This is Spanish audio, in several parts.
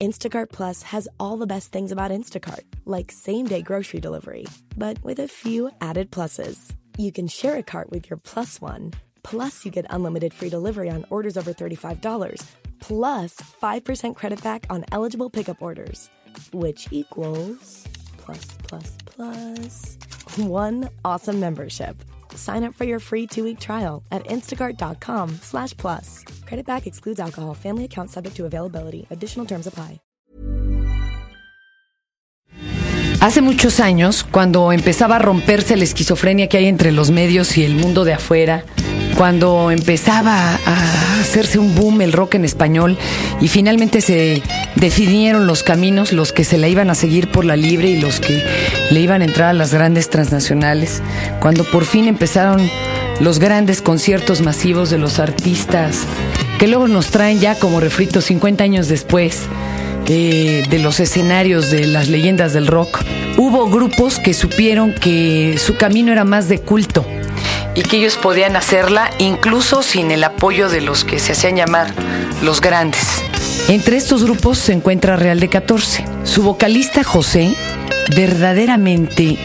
Instacart Plus has all the best things about Instacart, like same day grocery delivery, but with a few added pluses. You can share a cart with your plus one, plus, you get unlimited free delivery on orders over $35, plus 5% credit back on eligible pickup orders, which equals plus, plus, plus one awesome membership. Sign up for your free two-week trial at instacart.com slash plus. Credit back excludes alcohol. Family account subject to availability. Additional terms apply. Hace muchos años, cuando empezaba a romperse la esquizofrenia que hay entre los medios y el mundo de afuera, cuando empezaba a hacerse un boom el rock en español y finalmente se definieron los caminos, los que se la iban a seguir por la libre y los que le iban a entrar a las grandes transnacionales, cuando por fin empezaron los grandes conciertos masivos de los artistas que luego nos traen ya como refritos 50 años después eh, de los escenarios de las leyendas del rock, hubo grupos que supieron que su camino era más de culto y que ellos podían hacerla incluso sin el apoyo de los que se hacían llamar los grandes. Entre estos grupos se encuentra Real de 14. Su vocalista José verdaderamente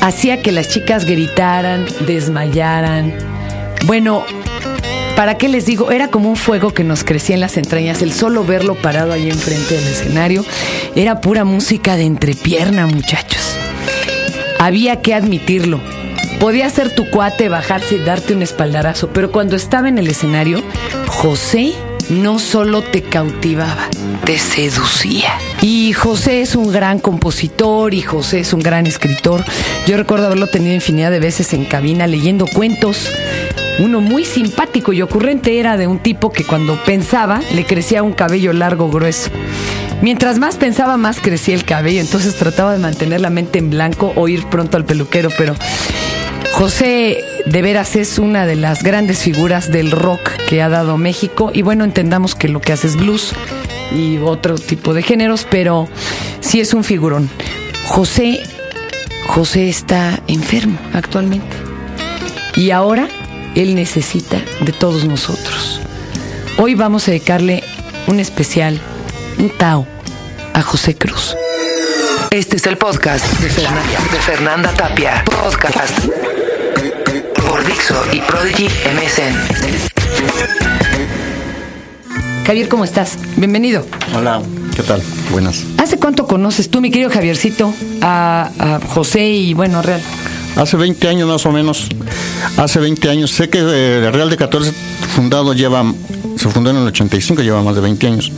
hacía que las chicas gritaran, desmayaran. Bueno, ¿para qué les digo? Era como un fuego que nos crecía en las entrañas. El solo verlo parado ahí enfrente del escenario era pura música de entrepierna, muchachos. Había que admitirlo. Podía ser tu cuate, bajarse y darte un espaldarazo, pero cuando estaba en el escenario, José no solo te cautivaba, te seducía. Y José es un gran compositor y José es un gran escritor. Yo recuerdo haberlo tenido infinidad de veces en cabina leyendo cuentos. Uno muy simpático y ocurrente era de un tipo que cuando pensaba le crecía un cabello largo grueso. Mientras más pensaba, más crecía el cabello, entonces trataba de mantener la mente en blanco o ir pronto al peluquero, pero José de veras es una de las grandes figuras del rock que ha dado México y bueno, entendamos que lo que hace es blues y otro tipo de géneros, pero sí es un figurón. José, José está enfermo actualmente y ahora él necesita de todos nosotros. Hoy vamos a dedicarle un especial, un Tao, a José Cruz. Este es el podcast de Fernanda, de Fernanda Tapia. Podcast por Dixo y Prodigy MSN. Javier, ¿cómo estás? Bienvenido. Hola, ¿qué tal? Buenas. ¿Hace cuánto conoces tú, mi querido Javiercito, a, a José y bueno, Real? Hace 20 años más o menos. Hace 20 años. Sé que eh, el Real de 14 fundado lleva, se fundó en el 85, lleva más de 20 años.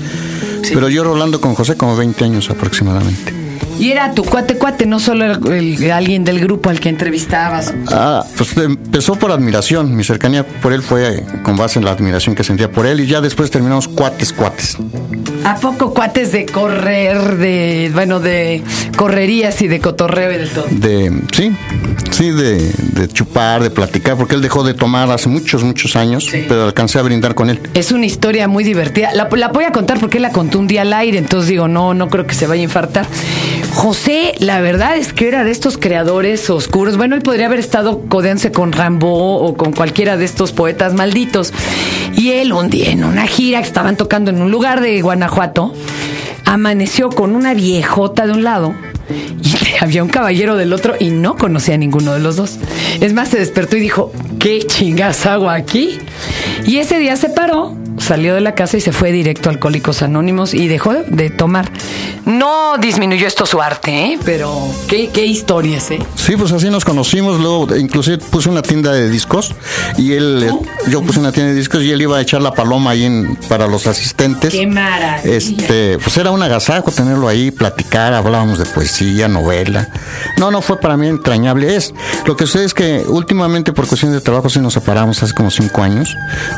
Pero yo rolando con José como 20 años aproximadamente. Y era tu cuate cuate, no solo el- el- alguien del grupo al que entrevistabas. Ah, pues empezó por admiración. Mi cercanía por él fue eh, con base en la admiración que sentía por él y ya después terminamos cuates, cuates. ¿A poco cuates de correr, de, bueno, de correrías y de cotorreo y de todo? De, sí, sí, de, de chupar, de platicar, porque él dejó de tomar hace muchos, muchos años, Sí. pero alcancé a brindar con él. Es una historia muy divertida. La, la voy a contar porque él la contó un día al aire, entonces digo, no, no creo que se vaya a infartar. José, la verdad es que era de estos creadores oscuros. Bueno, él podría haber estado codeándose con Rambo o con cualquiera de estos poetas malditos. Y él un día en una gira que estaban tocando en un lugar de Guanajuato, amaneció con una viejota de un lado y había un caballero del otro y no conocía a ninguno de los dos. Es más, se despertó y dijo, ¿qué chingas hago aquí? Y ese día se paró, salió de la casa y se fue directo a Alcohólicos Anónimos y dejó de tomar. No disminuyó esto su arte, ¿eh? pero qué, qué historias, ¿eh? Sí, pues así nos conocimos. Luego, eh, inclusive puse una tienda de discos y él, eh, yo puse una tienda de discos y él iba a echar la paloma ahí en- para los asistentes. ¡Qué maravilla! Este, pues era un agasajo tenerlo ahí, platicar, hablábamos de poesía, novela. No, no fue para mí entrañable. Es lo que sucede es que últimamente por cuestiones de trabajo sí nos separamos hace como cinco años,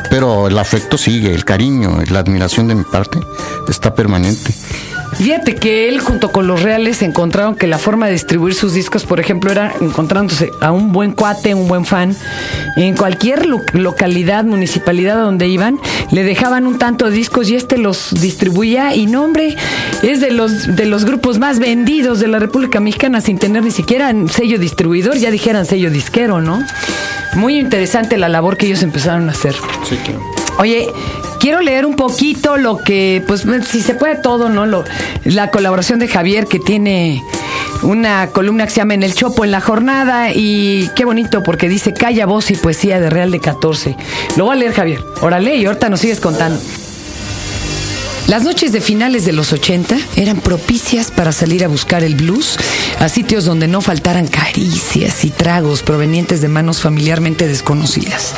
pero el afecto sigue, el cariño, la admiración de mi parte está permanente. Fíjate que él junto con los reales encontraron que la forma de distribuir sus discos, por ejemplo, era encontrándose a un buen cuate, un buen fan, en cualquier lo- localidad, municipalidad donde iban, le dejaban un tanto de discos y este los distribuía y no hombre, es de los de los grupos más vendidos de la República Mexicana sin tener ni siquiera sello distribuidor, ya dijeran sello disquero, ¿no? Muy interesante la labor que ellos empezaron a hacer. Sí, claro. Oye, quiero leer un poquito lo que, pues, si se puede todo, ¿no? Lo, la colaboración de Javier que tiene una columna que se llama En el Chopo en la jornada y qué bonito porque dice Calla voz y poesía de Real de 14. Lo voy a leer, Javier. Órale, y ahorita nos sigues contando. Las noches de finales de los 80 eran propicias para salir a buscar el blues a sitios donde no faltaran caricias y tragos provenientes de manos familiarmente desconocidas.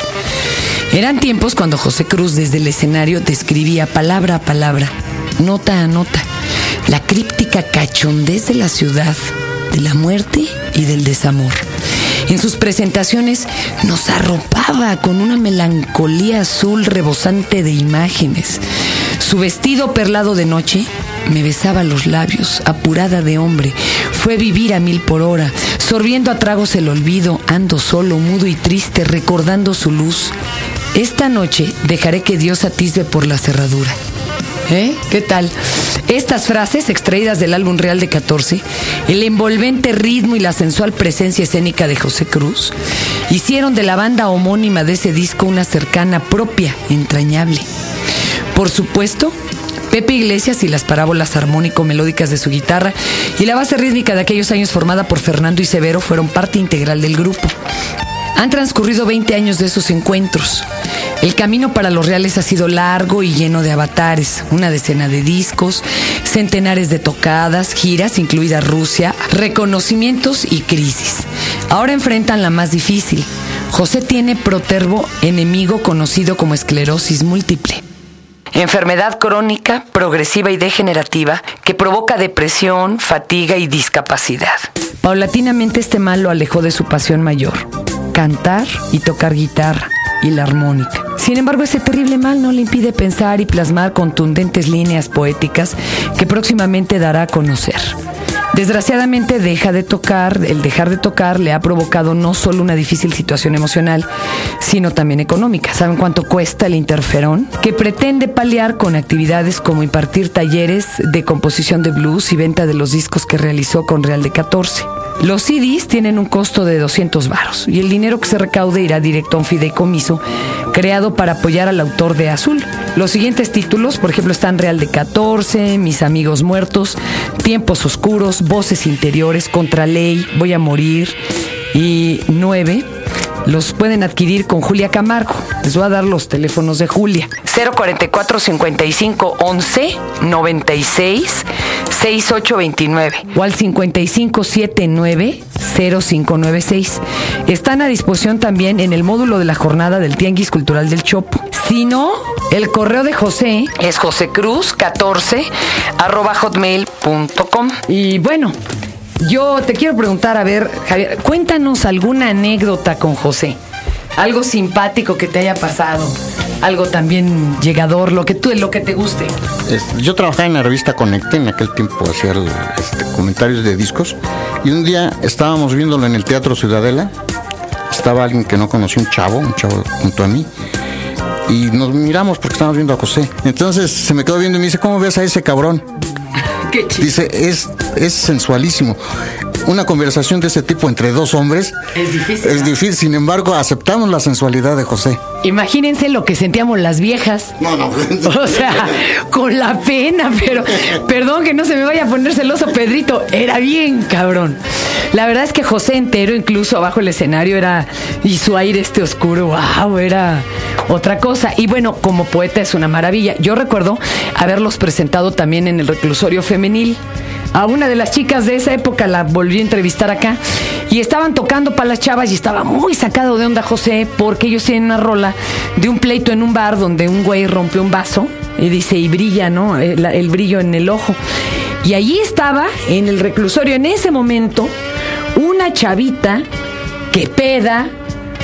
Eran tiempos cuando José Cruz desde el escenario describía palabra a palabra, nota a nota, la críptica cachondez de la ciudad, de la muerte y del desamor. En sus presentaciones nos arropaba con una melancolía azul rebosante de imágenes. Su vestido perlado de noche me besaba los labios, apurada de hombre. Fue vivir a mil por hora, sorbiendo a tragos el olvido, ando solo, mudo y triste, recordando su luz. Esta noche dejaré que Dios atisbe por la cerradura. ¿Eh? ¿Qué tal? Estas frases, extraídas del álbum Real de 14, el envolvente ritmo y la sensual presencia escénica de José Cruz, hicieron de la banda homónima de ese disco una cercana propia, entrañable. Por supuesto, Pepe Iglesias y las parábolas armónico-melódicas de su guitarra y la base rítmica de aquellos años formada por Fernando y Severo fueron parte integral del grupo. Han transcurrido 20 años de esos encuentros. El camino para los reales ha sido largo y lleno de avatares, una decena de discos, centenares de tocadas, giras, incluida Rusia, reconocimientos y crisis. Ahora enfrentan la más difícil. José tiene protervo enemigo conocido como esclerosis múltiple. Enfermedad crónica, progresiva y degenerativa que provoca depresión, fatiga y discapacidad. Paulatinamente este mal lo alejó de su pasión mayor, cantar y tocar guitarra y la armónica. Sin embargo, ese terrible mal no le impide pensar y plasmar contundentes líneas poéticas que próximamente dará a conocer. Desgraciadamente deja de tocar, el dejar de tocar le ha provocado no solo una difícil situación emocional, sino también económica. ¿Saben cuánto cuesta el interferón? Que pretende paliar con actividades como impartir talleres de composición de blues y venta de los discos que realizó con Real de 14. Los CDs tienen un costo de 200 varos y el dinero que se recaude irá directo a un fideicomiso creado para apoyar al autor de Azul. Los siguientes títulos, por ejemplo, están Real de 14, Mis amigos muertos, Tiempos oscuros, Voces interiores, Contra ley, Voy a morir y 9 los pueden adquirir con Julia Camargo. Les voy a dar los teléfonos de Julia. 044 55 11 96 6829 o al 5579 0596. Están a disposición también en el módulo de la jornada del Tianguis Cultural del Chopo. Si no, el correo de José es josecruz14 arroba hotmail.com. Y bueno, yo te quiero preguntar, a ver, Javier, cuéntanos alguna anécdota con José. Algo simpático que te haya pasado, algo también llegador, lo que tú, lo que te guste. yo trabajaba en la revista Conecte, en aquel tiempo hacía este, comentarios de discos, y un día estábamos viéndolo en el Teatro Ciudadela, estaba alguien que no conocía, un chavo, un chavo junto a mí, y nos miramos porque estábamos viendo a José. Entonces se me quedó viendo y me dice, ¿cómo ves a ese cabrón? Dice, es, es sensualísimo. Una conversación de ese tipo entre dos hombres es difícil. Es difícil, sin embargo, aceptamos la sensualidad de José. Imagínense lo que sentíamos las viejas. No, no. O sea, con la pena, pero perdón que no se me vaya a poner celoso, Pedrito. Era bien cabrón. La verdad es que José entero, incluso abajo el escenario, era. Y su aire este oscuro, wow, era otra cosa. Y bueno, como poeta es una maravilla. Yo recuerdo haberlos presentado también en el reclusorio femenil. A una de las chicas de esa época la volví a entrevistar acá y estaban tocando para las chavas y estaba muy sacado de onda José porque ellos tienen una rola de un pleito en un bar donde un güey rompe un vaso y dice y brilla, ¿no? El, el brillo en el ojo. Y allí estaba en el reclusorio en ese momento una chavita que peda,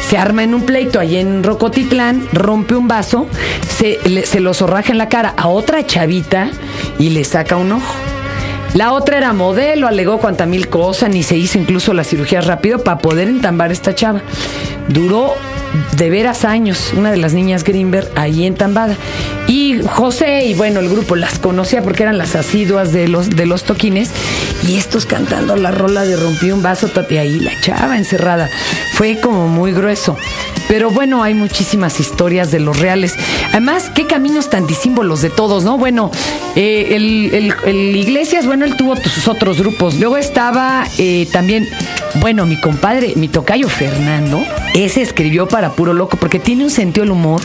se arma en un pleito allí en Rocotitlán, rompe un vaso, se, se lo zorraja en la cara a otra chavita y le saca un ojo. La otra era modelo, alegó cuanta mil cosas, ni se hizo incluso la cirugía rápido para poder entambar esta chava. Duró de veras años, una de las niñas Greenberg ahí entambada. Y José y bueno, el grupo las conocía porque eran las asiduas de los, de los toquines. Y estos cantando la rola de Rompí un vaso, y ahí la chava encerrada. Fue como muy grueso. Pero bueno, hay muchísimas historias de los reales. Además, qué caminos tan disímbolos de todos, ¿no? Bueno, eh, el Iglesias, bueno, él tuvo sus otros grupos. Luego estaba eh, también, bueno, mi compadre, mi tocayo Fernando, ese escribió para Puro Loco, porque tiene un sentido del humor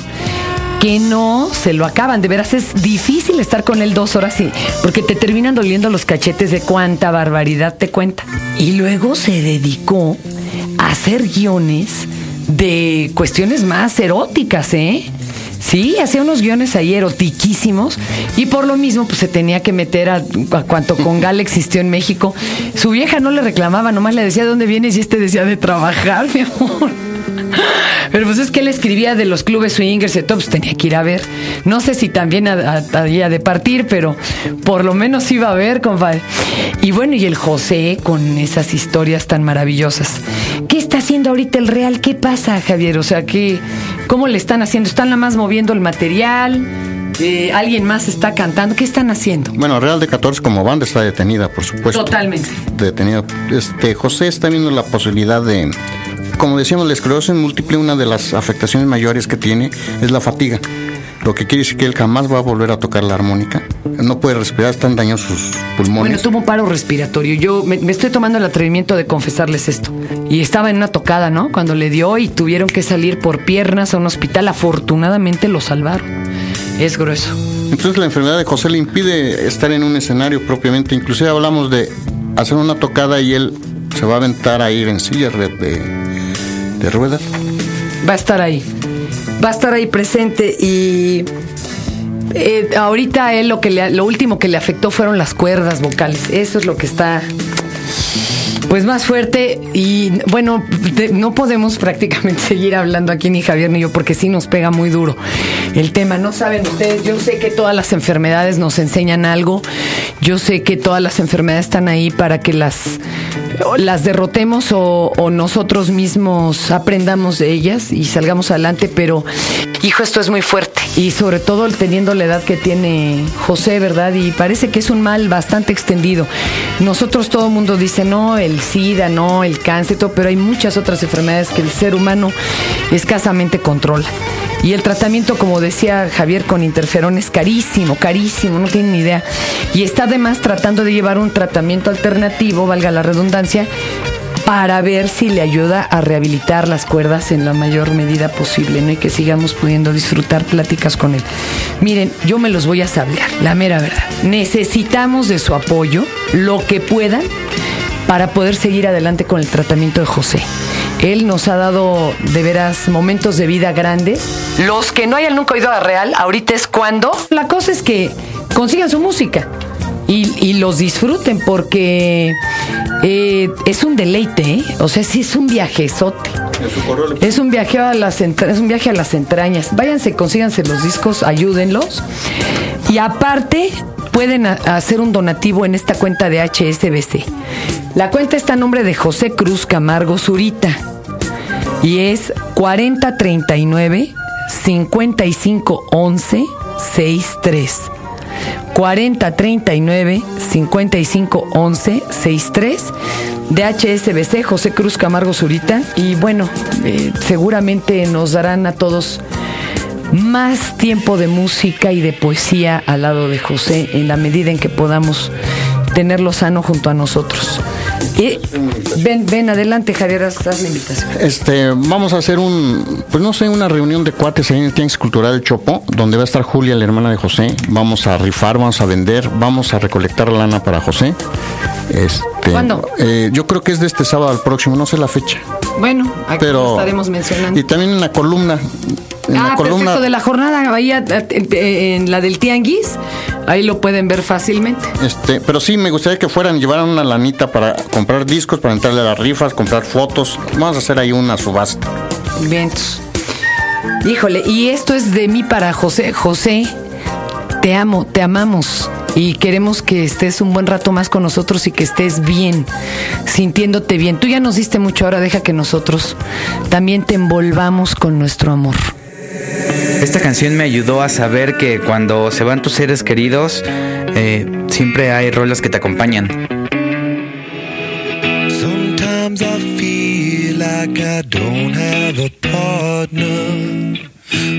que no se lo acaban. De veras es difícil estar con él dos horas y porque te terminan doliendo los cachetes de cuánta barbaridad te cuenta. Y luego se dedicó a hacer guiones de cuestiones más eróticas, ¿eh? Sí, hacía unos guiones ahí erotiquísimos y por lo mismo pues se tenía que meter a, a cuanto Congal existió en México. Su vieja no le reclamaba, nomás le decía dónde vienes y este decía de trabajar, mi amor. Pero pues es que él escribía de los clubes swingers y todo, pues tenía que ir a ver. No sé si también había de partir, pero por lo menos iba a ver, compadre. Y bueno, y el José con esas historias tan maravillosas. ¿Qué está haciendo ahorita el Real? ¿Qué pasa, Javier? O sea, ¿qué, ¿cómo le están haciendo? ¿Están nada más moviendo el material? Eh, ¿Alguien más está cantando? ¿Qué están haciendo? Bueno, Real de 14 como banda está detenida, por supuesto. Totalmente. Detenida. Este, José está viendo la posibilidad de, como decíamos, la esclerosis múltiple, una de las afectaciones mayores que tiene es la fatiga. Lo que quiere decir que él jamás va a volver a tocar la armónica. No puede respirar, están dañados sus pulmones. Bueno, tuvo un paro respiratorio. Yo me, me estoy tomando el atrevimiento de confesarles esto. Y estaba en una tocada, ¿no? Cuando le dio y tuvieron que salir por piernas a un hospital. Afortunadamente lo salvaron. Es grueso. Entonces la enfermedad de José le impide estar en un escenario propiamente. Inclusive hablamos de hacer una tocada y él se va a aventar a ir en silla de, de, de ruedas. Va a estar ahí. Va a estar ahí presente y eh, ahorita él lo que le, lo último que le afectó fueron las cuerdas vocales. Eso es lo que está pues más fuerte y bueno, no podemos prácticamente seguir hablando aquí ni Javier ni yo porque sí nos pega muy duro el tema. No saben ustedes, yo sé que todas las enfermedades nos enseñan algo. Yo sé que todas las enfermedades están ahí para que las las derrotemos o nosotros mismos aprendamos de ellas y salgamos adelante, pero hijo, esto es muy fuerte. Y sobre todo teniendo la edad que tiene José, ¿verdad? Y parece que es un mal bastante extendido. Nosotros todo el mundo dice, no, el SIDA, no, el cáncer, todo, pero hay muchas otras enfermedades que el ser humano escasamente controla. Y el tratamiento, como decía Javier, con interferón es carísimo, carísimo, no tienen ni idea. Y está además tratando de llevar un tratamiento alternativo, valga la redundancia, para ver si le ayuda a rehabilitar las cuerdas en la mayor medida posible, ¿no? Y que sigamos pudiendo disfrutar pláticas con él. Miren, yo me los voy a sablear, la mera verdad. Necesitamos de su apoyo, lo que puedan, para poder seguir adelante con el tratamiento de José. Él nos ha dado de veras momentos de vida grandes. Los que no hayan nunca oído a Real, ahorita es cuando. La cosa es que consigan su música y, y los disfruten porque eh, es un deleite, ¿eh? o sea, sí es un viajezote. Es un viaje a las es un viaje a las entrañas. Váyanse, consíganse los discos, ayúdenlos. Y aparte, pueden hacer un donativo en esta cuenta de HSBC. La cuenta está a nombre de José Cruz Camargo Zurita. Y es 4039 5511 63. 4039 5511 63 de HSBC José Cruz Camargo Zurita. Y bueno eh, seguramente nos darán a todos más tiempo de música y de poesía al lado de José en la medida en que podamos tenerlo sano junto a nosotros. Y ven, ven adelante Javier, haz, haz la invitación. Este, vamos a hacer un, pues no sé, una reunión de cuates ahí en el Tianguis Cultural del Chopo, donde va a estar Julia, la hermana de José. Vamos a rifar, vamos a vender, vamos a recolectar lana para José. Este, ¿Cuándo? eh, yo creo que es de este sábado al próximo, no sé la fecha. Bueno, aquí Pero lo estaremos mencionando. Y también en la columna. En ah, la columna perfecto, de la jornada, ahí en la del Tianguis, ahí lo pueden ver fácilmente. Este, pero sí, me gustaría que fueran, llevaran una lanita para comprar discos, para entrarle a las rifas, comprar fotos. Vamos a hacer ahí una subasta. Vientos. Híjole, y esto es de mí para José. José, te amo, te amamos. Y queremos que estés un buen rato más con nosotros y que estés bien, sintiéndote bien. Tú ya nos diste mucho, ahora deja que nosotros también te envolvamos con nuestro amor. Esta canción me ayudó a saber que cuando se van tus seres queridos, eh, siempre hay rolas que te acompañan. Sometimes I feel like I don't have a partner.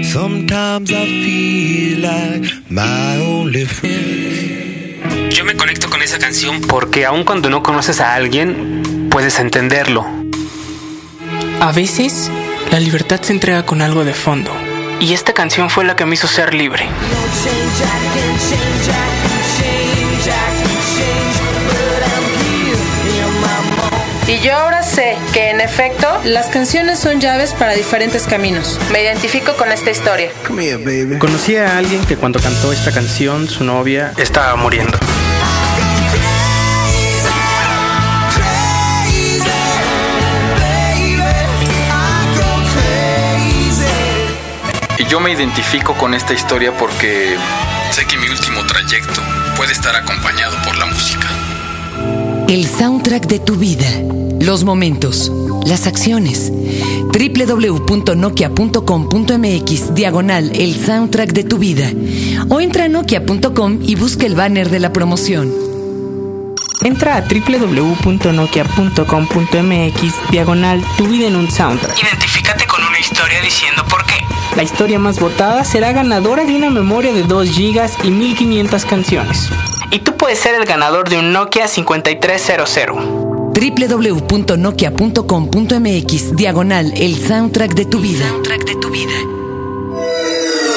Sometimes I feel like my only friend. Yo me conecto con esa canción porque aun cuando no conoces a alguien, puedes entenderlo. A veces, la libertad se entrega con algo de fondo. Y esta canción fue la que me hizo ser libre. Y yo ahora sé que en efecto las canciones son llaves para diferentes caminos. Me identifico con esta historia. Conocí a alguien que cuando cantó esta canción, su novia estaba muriendo. Yo me identifico con esta historia porque sé que mi último trayecto puede estar acompañado por la música. El soundtrack de tu vida. Los momentos. Las acciones. www.nokia.com.mx diagonal el soundtrack de tu vida. O entra a nokia.com y busca el banner de la promoción. Entra a www.nokia.com.mx diagonal tu vida en un soundtrack. Identifícate historia diciendo por qué. La historia más votada será ganadora de una memoria de 2 GB y 1500 canciones. Y tú puedes ser el ganador de un Nokia 5300 www.nokia.com.mx diagonal el soundtrack de tu vida.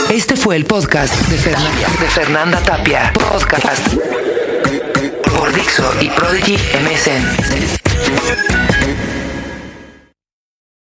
Este fue el podcast de Fernanda, de Fernanda Tapia. Podcast por Dixo y Prodigy MSN.